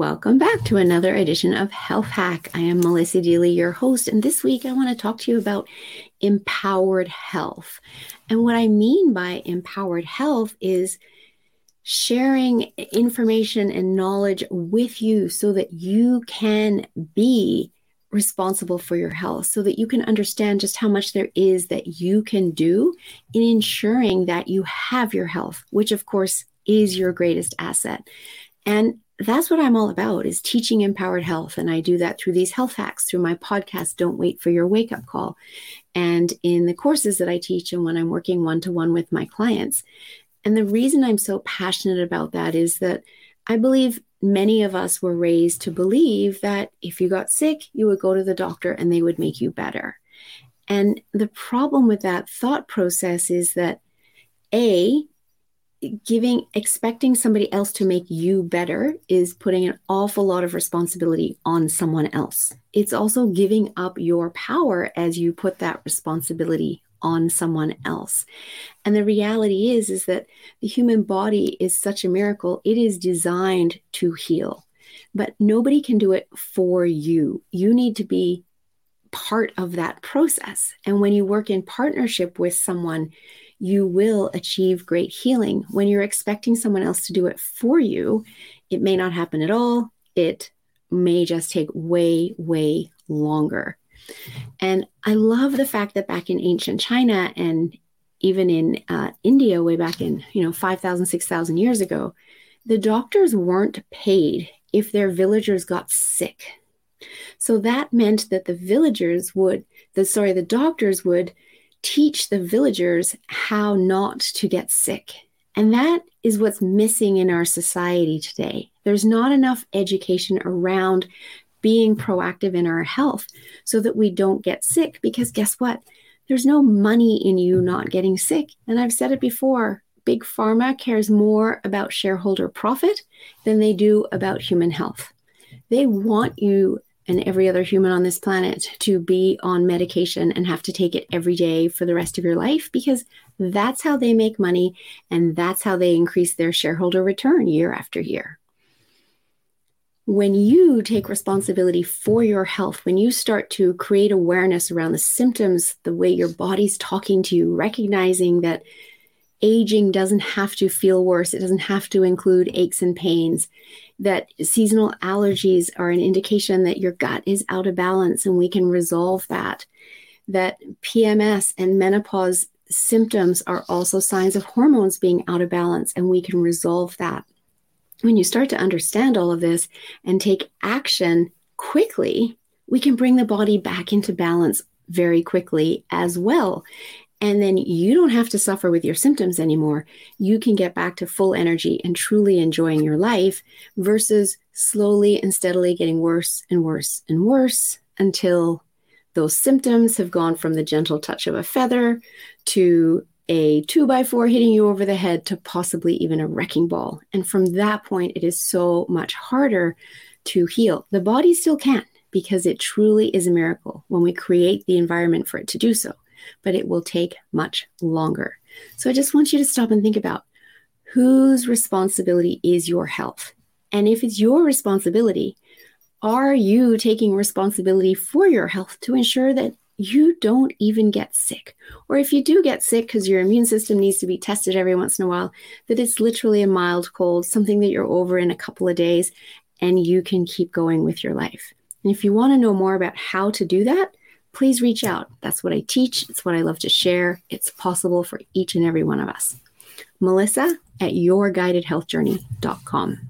Welcome back to another edition of Health Hack. I am Melissa Deely, your host, and this week I want to talk to you about empowered health. And what I mean by empowered health is sharing information and knowledge with you so that you can be responsible for your health, so that you can understand just how much there is that you can do in ensuring that you have your health, which of course is your greatest asset. And that's what I'm all about is teaching empowered health. And I do that through these health hacks, through my podcast, Don't Wait for Your Wake Up Call, and in the courses that I teach and when I'm working one to one with my clients. And the reason I'm so passionate about that is that I believe many of us were raised to believe that if you got sick, you would go to the doctor and they would make you better. And the problem with that thought process is that A, giving expecting somebody else to make you better is putting an awful lot of responsibility on someone else. It's also giving up your power as you put that responsibility on someone else. And the reality is is that the human body is such a miracle. It is designed to heal but nobody can do it for you. You need to be part of that process. And when you work in partnership with someone you will achieve great healing. When you're expecting someone else to do it for you, it may not happen at all. It may just take way, way longer. And I love the fact that back in ancient China and even in uh, India, way back in, you know, 5,000, 6,000 years ago, the doctors weren't paid if their villagers got sick. So that meant that the villagers would, the sorry, the doctors would teach the villagers how not to get sick. And that is what's missing in our society today. There's not enough education around being proactive in our health so that we don't get sick. Because guess what? There's no money in you not getting sick. And I've said it before Big Pharma cares more about shareholder profit than they do about human health. They want you and every other human on this planet to be on medication and have to take it every day for the rest of your life because that's how they make money and that's how they increase their shareholder return year after year. When you take responsibility for your health, when you start to create awareness around the symptoms, the way your body's talking to you, recognizing that aging doesn't have to feel worse, it doesn't have to include aches and pains that seasonal allergies are an indication that your gut is out of balance and we can resolve that. That PMS and menopause symptoms are also signs of hormones being out of balance and we can resolve that. When you start to understand all of this and take action quickly, we can bring the body back into balance very quickly as well. And then you don't have to suffer with your symptoms anymore. You can get back to full energy and truly enjoying your life versus slowly and steadily getting worse and worse and worse until those symptoms have gone from the gentle touch of a feather to a two by four hitting you over the head to possibly even a wrecking ball. And from that point, it is so much harder to heal. The body still can because it truly is a miracle when we create the environment for it to do so but it will take much longer. So I just want you to stop and think about whose responsibility is your health? And if it's your responsibility, are you taking responsibility for your health to ensure that you don't even get sick? Or if you do get sick because your immune system needs to be tested every once in a while, that it's literally a mild cold, something that you're over in a couple of days, and you can keep going with your life. And if you want to know more about how to do that, please reach out. That's what I teach. It's what I love to share. It's possible for each and every one of us. Melissa at yourguidedhealthjourney.com.